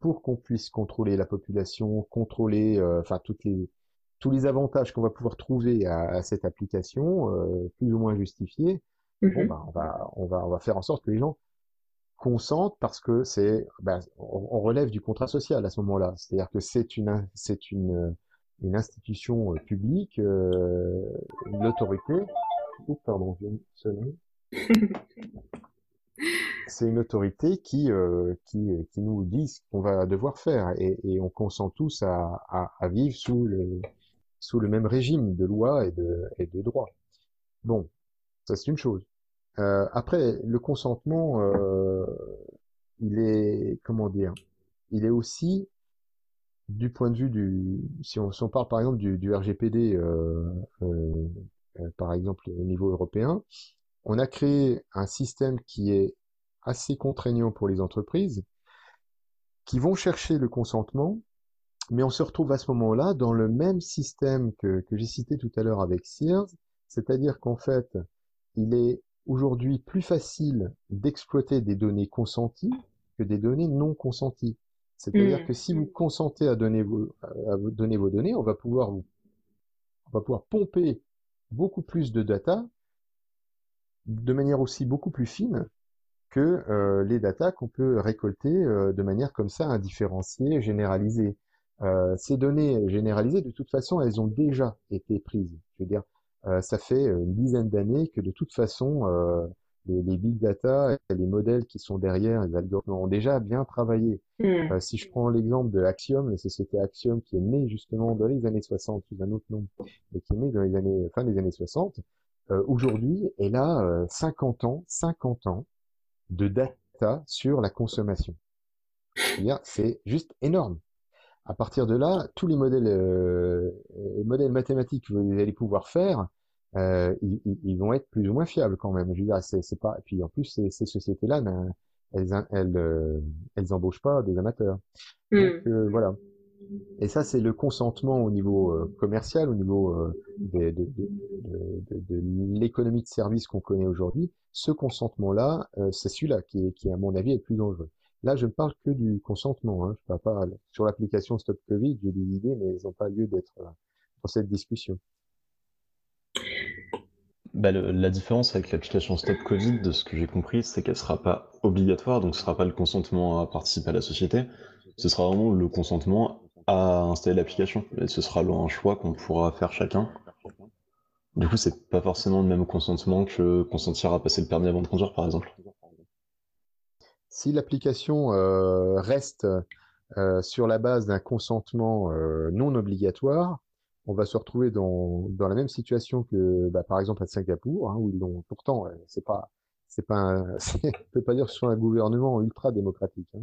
pour qu'on puisse contrôler la population, contrôler, euh, enfin toutes les tous les avantages qu'on va pouvoir trouver à, cette application, euh, plus ou moins justifiés, bon, mm-hmm. bah, on va on va on va faire en sorte que les gens consentent parce que c'est ben, on, relève du contrat social à ce moment-là. C'est-à-dire que c'est une c'est une une institution euh, publique, une autorité. Oh, pardon, <laughs> c'est une autorité qui, euh, qui, qui nous dit ce qu'on va devoir faire et, et on consent tous à, à, à, vivre sous le, sous le même régime de loi et de, et de droit. Bon, ça c'est une chose. Euh, après, le consentement, euh, il est, comment dire, il est aussi du point de vue du, si on, si on parle par exemple du, du RGPD, euh, euh, euh, par exemple au niveau européen, on a créé un système qui est assez contraignant pour les entreprises, qui vont chercher le consentement, mais on se retrouve à ce moment-là dans le même système que, que j'ai cité tout à l'heure avec Sears, c'est-à-dire qu'en fait, il est aujourd'hui plus facile d'exploiter des données consenties que des données non consenties. C'est-à-dire mmh. que si vous consentez à donner vos, à donner vos données, on va pouvoir vous, on va pouvoir pomper beaucoup plus de data de manière aussi beaucoup plus fine que euh, les data qu'on peut récolter euh, de manière comme ça indifférenciée, généralisée. Euh, ces données généralisées, de toute façon, elles ont déjà été prises. Je veux dire, euh, ça fait une dizaine d'années que de toute façon, euh, les, les, big data les modèles qui sont derrière, les algorithmes ont déjà bien travaillé. Hmm. Euh, si je prends l'exemple de Axiom, la société Axiom qui est née justement dans les années 60 sous un autre nom, mais qui est née dans les années fin des années 60, euh, aujourd'hui, elle a 50 euh, ans, 50 ans de data sur la consommation. C'est juste énorme. À partir de là, tous les modèles, euh, les modèles mathématiques que vous allez pouvoir faire, euh, ils, ils, vont être plus ou moins fiables quand même. Je veux dire, c'est pas. Et puis en plus, ces, ces sociétés-là, elles, elles, euh, elles embauchent pas des amateurs. Hmm. Donc euh, voilà. Et ça, c'est le consentement au niveau euh, commercial, au niveau de, de, l'économie de service qu'on connaît aujourd'hui. Ce consentement-là, c'est celui-là qui, à mon avis, est le plus dangereux. Là, je ne parle que du consentement. Hein. Je parle pas sur l'application Stop Covid. J'ai des idées, mais elles n'ont pas lieu d'être dans cette discussion. Bah, la différence avec l'application Stop Covid, de ce que j'ai compris, c'est qu'elle sera pas obligatoire, donc ce sera pas le consentement à participer à la société, ce sera vraiment le consentement à installer l'application. Et ce sera un choix qu'on pourra faire chacun. Du coup, c'est pas forcément le même consentement que consentir à passer le permis avant de conduire, par exemple. Si l'application euh, reste euh, sur la base d'un consentement euh, non obligatoire, on va se retrouver dans, dans la même situation que, bah, par exemple, à Singapour, hein, où ils l'ont. Pourtant, c'est pas, c'est pas, un, <laughs> on peut pas dire que ce soit un gouvernement ultra démocratique, hein,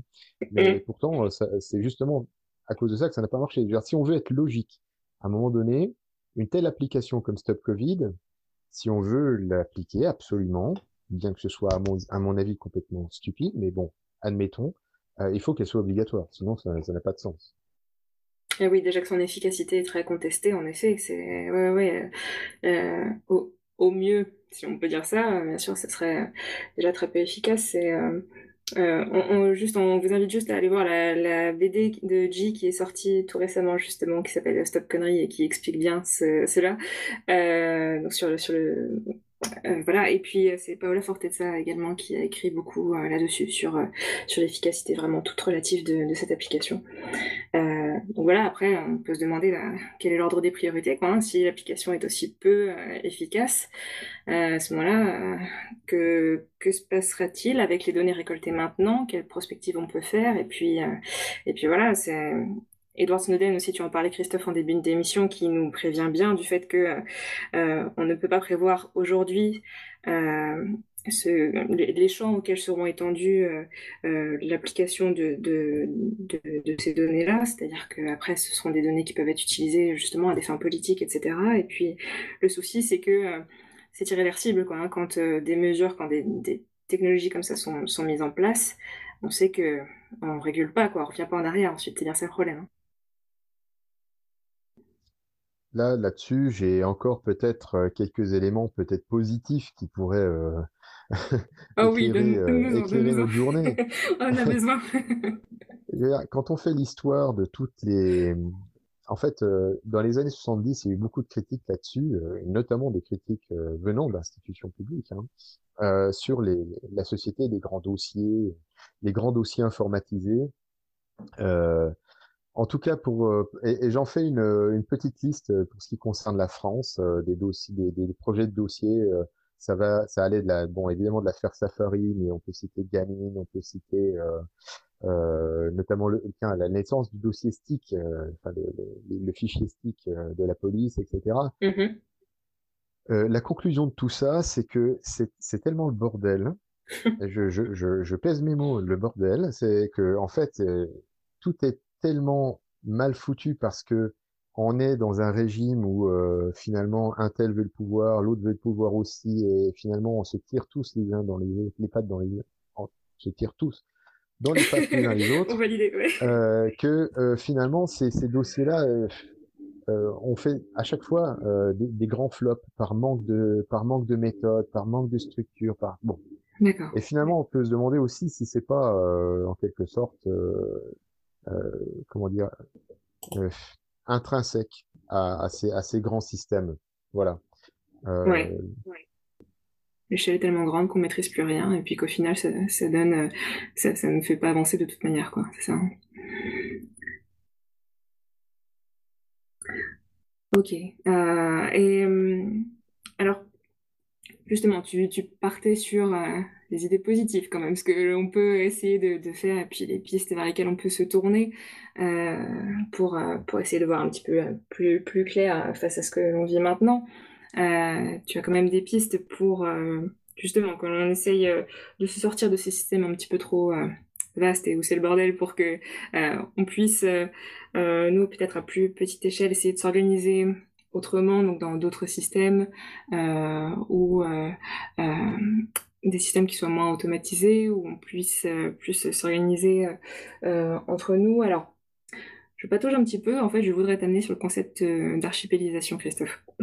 mais mm. pourtant, c'est justement à cause de ça que ça n'a pas marché. Si on veut être logique, à un moment donné, une telle application comme Stop Covid, si on veut l'appliquer absolument, bien que ce soit à mon, avis complètement stupide, mais bon, admettons, euh, il faut qu'elle soit obligatoire, sinon ça n'a pas de sens. Et oui, déjà que son efficacité est très contestée, en effet, c'est euh, au, mieux, si on peut dire ça, bien sûr, ce serait déjà très peu efficace. Euh, euh, on, on, juste, on vous invite juste à aller voir la, la BD de G qui est sortie tout récemment justement, qui s'appelle Stop Connery et qui explique bien ce, cela. Euh, donc sur, sur le euh, voilà, et puis euh, c'est Paola Fortezza également qui a écrit beaucoup euh, là-dessus sur, sur l'efficacité vraiment toute relative de, de cette application. donc voilà, après on peut se demander là, quel est l'ordre des priorités, quoi, hein, si l'application est aussi peu efficace. à ce moment-là, que, que se passera-t-il avec les données récoltées maintenant? Quelle prospective on peut faire? Et puis, et puis voilà, c'est Edward Snowden aussi, tu en parlais Christophe en début d'émission, qui nous prévient bien du fait que euh, on ne peut pas prévoir aujourd'hui euh, les, champs auxquels seront étendues l'application de, de, de, ces données-là, c'est-à-dire qu'après, ce seront des données qui peuvent être utilisées justement à des fins politiques, etc. Et puis, le souci, c'est que c'est irréversible, quoi. Hein, quand des mesures, quand des, technologies comme ça sont, sont mises en place, on sait que on régule pas, quoi. On revient pas en arrière ensuite, c'est bien ça le problème. Hein. Là, là-dessus, j'ai encore peut-être euh, quelques éléments peut-être positifs qui pourraient euh, <laughs> ah éclairer, euh, notre journée. <laughs> on a <laughs> besoin. Quand on fait l'histoire de toutes les... En fait, dans les années 70, il y a eu beaucoup de critiques là-dessus, notamment des critiques venant d'institutions publiques, hein, sur les, la société des grands dossiers, les grands dossiers informatisés. Euh, en tout cas, pour euh, et, j'en fais une, une, petite liste pour ce qui concerne la France, euh, des dossiers, des, des, projets de dossiers. Euh, ça va, ça allait de la, bon, évidemment de l'affaire Safari, mais on peut citer Gamine, on peut citer notamment le, tiens, la naissance du dossier STIC, enfin le, le, fichier STIC de la police, etc. Mm-hmm. la conclusion de tout ça, c'est que c'est tellement le bordel. <laughs> je, je, je, je, pèse mes mots, le bordel, c'est que en fait, tout est tellement mal foutu parce que on est dans un régime où euh, finalement un tel veut le pouvoir, l'autre veut le pouvoir aussi, et finalement on se tire tous les uns dans les autres, les pattes dans les on se tire tous dans les pattes les uns les <laughs> autres, euh, que euh, finalement ces, ces dossiers-là euh, euh, on fait à chaque fois des, des, grands flops par manque de par manque de méthode, par manque de structure, par bon. Et finalement on peut se demander aussi si c'est pas en quelque sorte euh, comment dire, euh, intrinsèque à, ces, grands systèmes. Voilà. Euh. L'échelle est tellement grande qu'on maîtrise plus rien et puis qu'au final ça, ne fait pas avancer de toute manière, quoi. Ça. Hein. Ok. Euh, et alors, justement, tu partais sur des idées positives quand même, ce que l'on peut essayer de, faire, et puis les pistes vers lesquelles on peut se tourner euh, pour, euh, pour essayer de voir un petit peu euh, plus, plus clair face à ce que l'on vit maintenant. Euh, tu as quand même des pistes pour, euh, justement, quand on essaye de se sortir de ces systèmes un petit peu trop vastes et où c'est le bordel pour que on puisse, nous, peut-être à plus petite échelle, essayer de s'organiser autrement, donc dans d'autres systèmes, euh, ou euh, des systèmes qui soient moins automatisés, où on puisse euh, plus s'organiser euh, entre nous. Alors, je patauge un petit peu. En fait, je voudrais t'amener sur le concept euh, d'archipélisation, Christophe. <laughs>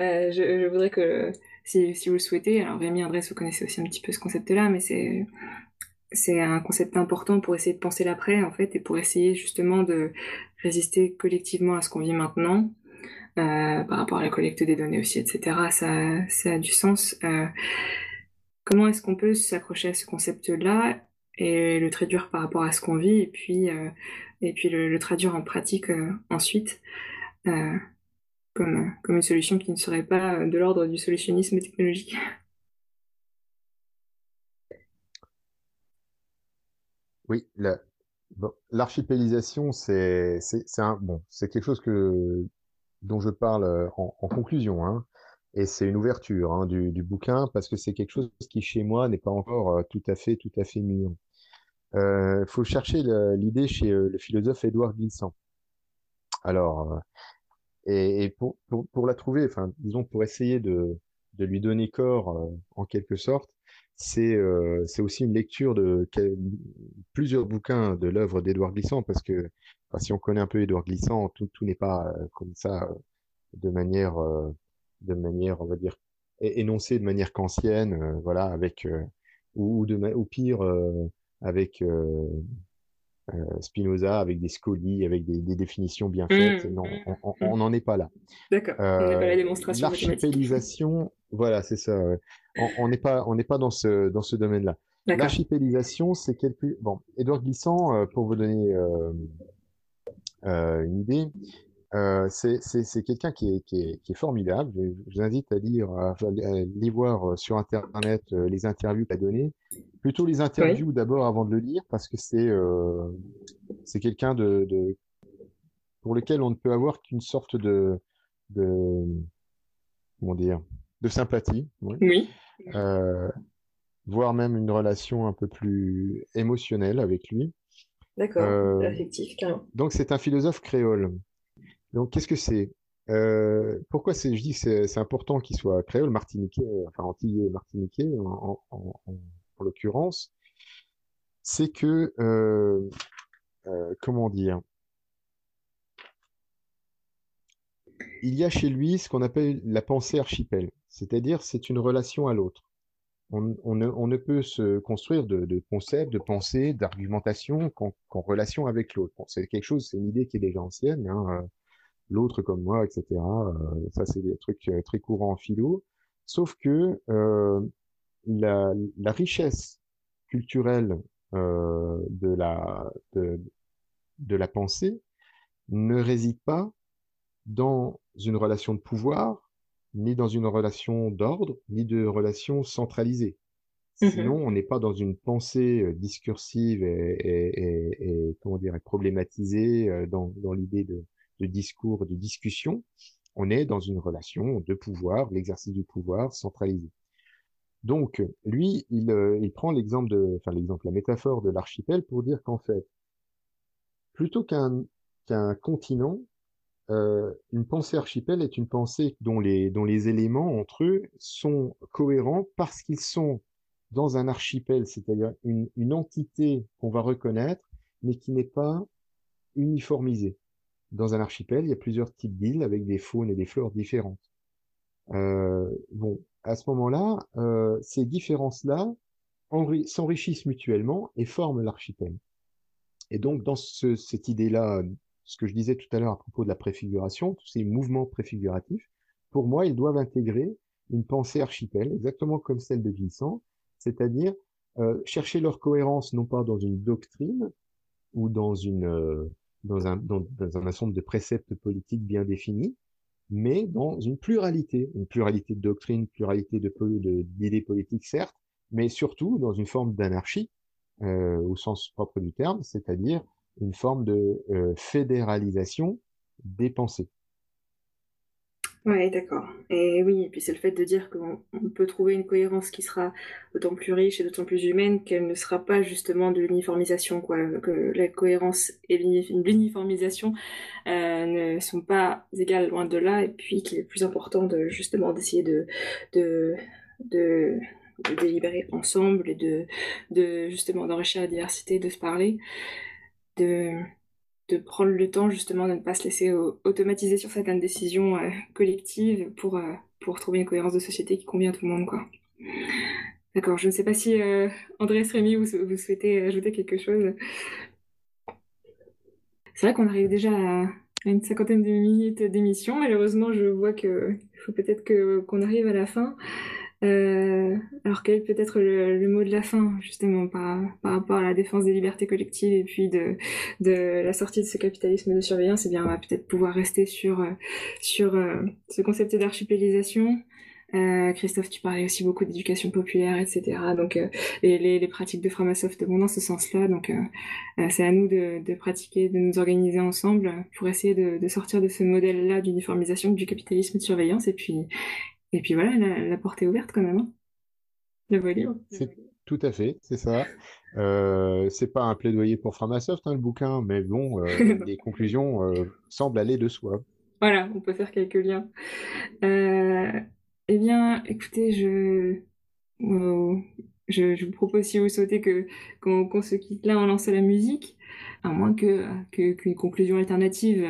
je, voudrais que, si, si, vous le souhaitez, alors Rémi Andrés, vous connaissez aussi un petit peu ce concept-là, mais c'est c'est un concept important pour essayer de penser l'après, en fait, et pour essayer justement de résister collectivement à ce qu'on vit maintenant, euh, par rapport à la collecte des données aussi, etc. Ça, ça a du sens. Euh, comment est-ce qu'on peut s'accrocher à ce concept-là et le traduire par rapport à ce qu'on vit et puis, euh, et puis le, traduire en pratique euh, ensuite euh, comme, une solution qui ne serait pas de l'ordre du solutionnisme technologique? Oui, l'archipélisation, c'est quelque chose que, dont je parle en, en conclusion. Hein. Et c'est une ouverture hein, du, du, bouquin parce que c'est quelque chose qui chez moi n'est pas encore euh, tout à fait tout à fait mûr. Il euh, faut chercher l'idée chez euh, le philosophe Édouard Glissant. Alors, et, et pour, pour, pour, la trouver, enfin, disons pour essayer de, de lui donner corps en quelque sorte, c'est c'est aussi une lecture de plusieurs bouquins de l'œuvre d'Édouard Glissant parce que enfin, si on connaît un peu Édouard Glissant, tout, tout n'est pas comme ça de manière de manière, on va dire, énoncée de manière kantienne, euh, voilà, avec euh, ou, de, ou pire euh, avec Spinoza, avec des scolies, avec des, des définitions bien faites. Mmh, non, mmh, on n'en mmh. est pas là. D'accord. démonstration. L'archipélisation, voilà, c'est ça. On n'est pas, on n'est pas dans ce dans ce domaine-là. L'archipélisation, c'est quelque. Bon, Edouard Glissant, pour vous donner euh, euh, une idée, euh, c'est quelqu'un qui est, qui, est, qui est, formidable. Je, vous invite à lire, à, aller voir euh, sur Internet euh, les interviews qu'il a données. Plutôt les interviews d'abord avant de le lire, parce que c'est euh, c'est quelqu'un de, de, pour lequel on ne peut avoir qu'une sorte de, de comment dire de sympathie. Oui. voire même une relation un peu plus émotionnelle avec lui. D'accord, affectif, carrément. Donc c'est un philosophe créole. Donc qu'est-ce que c'est? Pourquoi c'est, je dis que c'est important qu'il soit créole, martiniquais, enfin antillais martiniquais en, en, en, en l'occurrence, c'est que, euh, euh, comment dire, il y a chez lui ce qu'on appelle la pensée archipel, c'est-à-dire c'est une relation à l'autre. On, ne, peut se construire de, concepts, de pensées, d'argumentation qu'en relation avec l'autre. C'est quelque chose, c'est une idée qui est déjà ancienne. Hein, euh, l'autre comme moi, etc. Euh, ça, c'est des trucs euh, très courants en philo. Sauf que euh, la, richesse culturelle de, la, de la pensée ne réside pas dans une relation de pouvoir, ni dans une relation d'ordre, ni de relation centralisée. Mmh Sinon, on n'est pas dans une pensée discursive et, et, et, et comment dire, problématisée dans, dans l'idée de, de discours, de discussion. On est dans une relation de pouvoir, l'exercice du pouvoir centralisé. Donc, lui, il, euh, il prend l'exemple de, enfin l'exemple, la métaphore de l'archipel pour dire qu'en fait, plutôt qu'un qu'un continent, euh, une pensée archipel est une pensée dont les, dont les éléments entre eux sont cohérents parce qu'ils sont dans un archipel, c'est-à-dire une, une entité qu'on va reconnaître, mais qui n'est pas uniformisée dans un archipel, il y a plusieurs types d'îles avec des faunes et des flores différentes. Euh, bon, à ce moment-là, euh, ces différences-là s'enrichissent mutuellement et forment l'archipel. Et donc, dans ce, cette idée-là, ce que je disais tout à l'heure à propos de la préfiguration, tous ces mouvements préfiguratifs, pour moi, ils doivent intégrer une pensée archipel, exactement comme celle de Vincent, c'est-à-dire euh, chercher leur cohérence non pas dans une doctrine ou dans une euh, dans un, dans, un ensemble de préceptes politiques bien définis, mais dans une pluralité, une pluralité de doctrines, pluralité de, d'idées politiques, certes, mais surtout dans une forme d'anarchie, euh, au sens propre du terme, c'est-à-dire une forme de euh, fédéralisation des pensées. Ouais, d'accord. Et oui, et puis c'est le fait de dire qu'on peut trouver une cohérence qui sera d'autant plus riche et d'autant plus humaine qu'elle ne sera pas justement de l'uniformisation, quoi. Que la cohérence et l'uniformisation euh, ne sont pas égales loin de là, et puis qu'il est plus important de justement d'essayer de, de, de, de délibérer ensemble et de, de justement d'enrichir la diversité, de se parler, de de prendre le temps justement de ne pas se laisser automatiser sur certaines décisions euh, collectives pour, euh, pour trouver une cohérence de société qui convient à tout le monde. D'accord, je ne sais pas si euh, André Rémy, vous, vous, souhaitez ajouter quelque chose. C'est vrai qu'on arrive déjà à, une cinquantaine de minutes d'émission. Malheureusement, je vois qu'il faut peut-être qu'on arrive à la fin. Euh, alors quel peut-être le, mot de la fin, justement, par, par rapport à la défense des libertés collectives et puis de, de la sortie de ce capitalisme de surveillance Eh bien, on va peut-être pouvoir rester sur, euh, sur euh, ce concept d'archipélisation. Christophe, tu parlais aussi beaucoup d'éducation populaire, etc. Donc, et les, les, pratiques de Framasoft vont dans ce sens-là. Donc, c'est à nous de, de, pratiquer, de nous organiser ensemble pour essayer de, de sortir de ce modèle-là d'uniformisation du capitalisme de surveillance et puis, et puis voilà, la, porte est ouverte quand même. Hein. Le volet libre. Tout à fait, c'est ça. <laughs> Euh, c'est pas un plaidoyer pour Framasoft, hein, le bouquin, mais bon, euh, <laughs> les conclusions euh, semblent aller de soi. Voilà, on peut faire quelques liens. Euh, eh bien, écoutez, je, je, vous propose, si vous souhaitez, que qu'on se quitte là en lançant la musique, à moins que qu'une conclusion alternative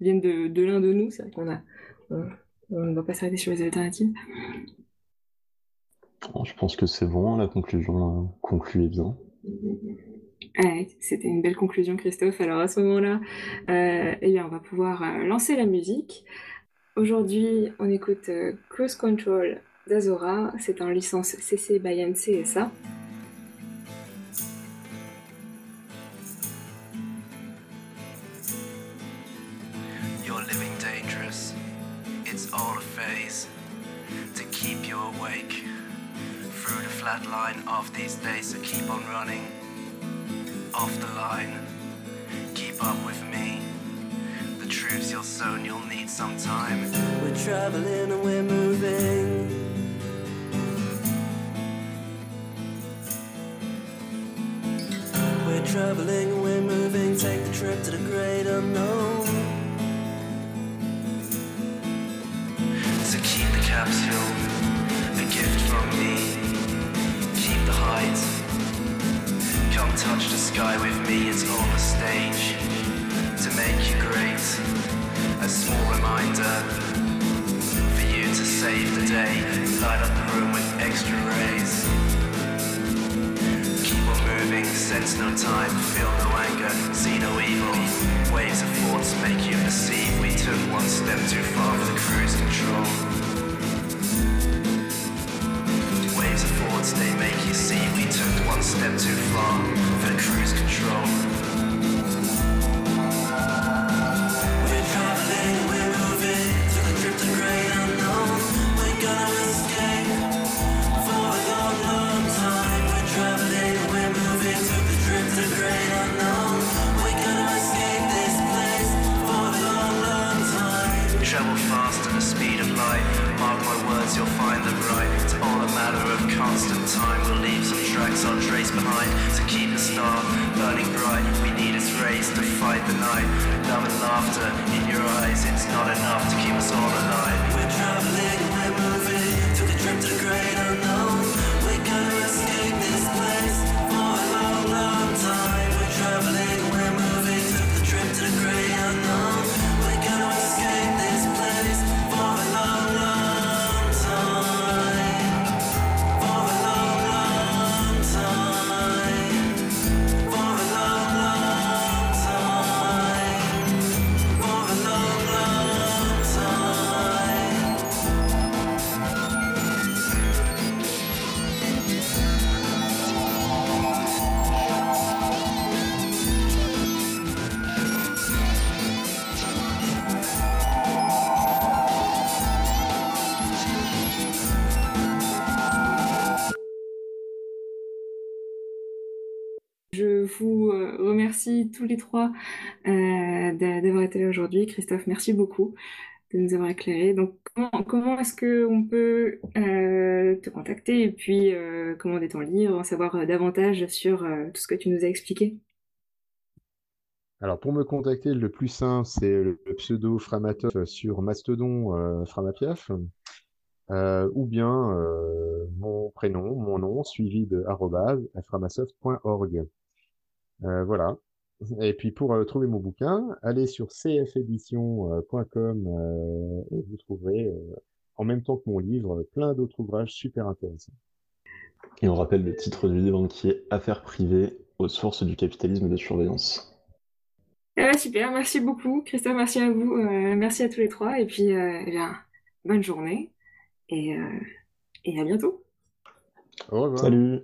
vienne de, de l'un de nous. C'est vrai qu'on a on ne va pas s'arrêter sur les alternatives. Je pense que c'est bon, la conclusion euh, conclut bien. C'était une belle conclusion, Christophe. Alors à ce moment-là, euh, eh bien, on va pouvoir euh, lancer la musique. Aujourd'hui, on écoute Cruise Control d'Azora. C'est en licence CC by ways to keep you awake through the flat line of these days. So keep on running off the line. Keep up with me. The truths you'll sown, you'll need some time. We're traveling and we're moving. We're traveling and we're moving. Take the trip to the great unknown. Capsule, a gift from me. Keep the height. Come touch the sky with me, it's all a stage to make you great. A small reminder for you to save the day, light up the room with extra rays Keep on moving, sense no time, feel no anger, see no evil. Waves of thoughts make you perceive we took one step too far for the cruise control. They make you see we took one step too far for cruise control. On trace behind to keep the star burning bright. We need its rays to fight the night. Love and laughter in your eyes. It's not enough to keep us all alive. We're traveling, we're moving to the trip to great unknown. Les trois euh, d'avoir été là aujourd'hui. Christophe, merci beaucoup de nous avoir éclairé. Donc, comment, est-ce qu'on peut euh, te contacter et puis commander ton livre, en savoir davantage sur tout ce que tu nous as expliqué? Alors pour me contacter, le plus simple, c'est le pseudo Framatov sur Mastodon Framapiaf, ou bien mon prénom, mon nom, suivi de framasoft.org. Euh, voilà. Et puis pour euh, trouver mon bouquin, allez sur cfedition.com euh, et vous trouverez en même temps que mon livre plein d'autres ouvrages super intéressants. Et on rappelle le titre du livre qui est Affaires privées aux sources du capitalisme de surveillance. Ah super, merci beaucoup Christophe, merci à vous, merci à tous les trois et puis eh bien, bonne journée et, et à bientôt. Au revoir. Salut.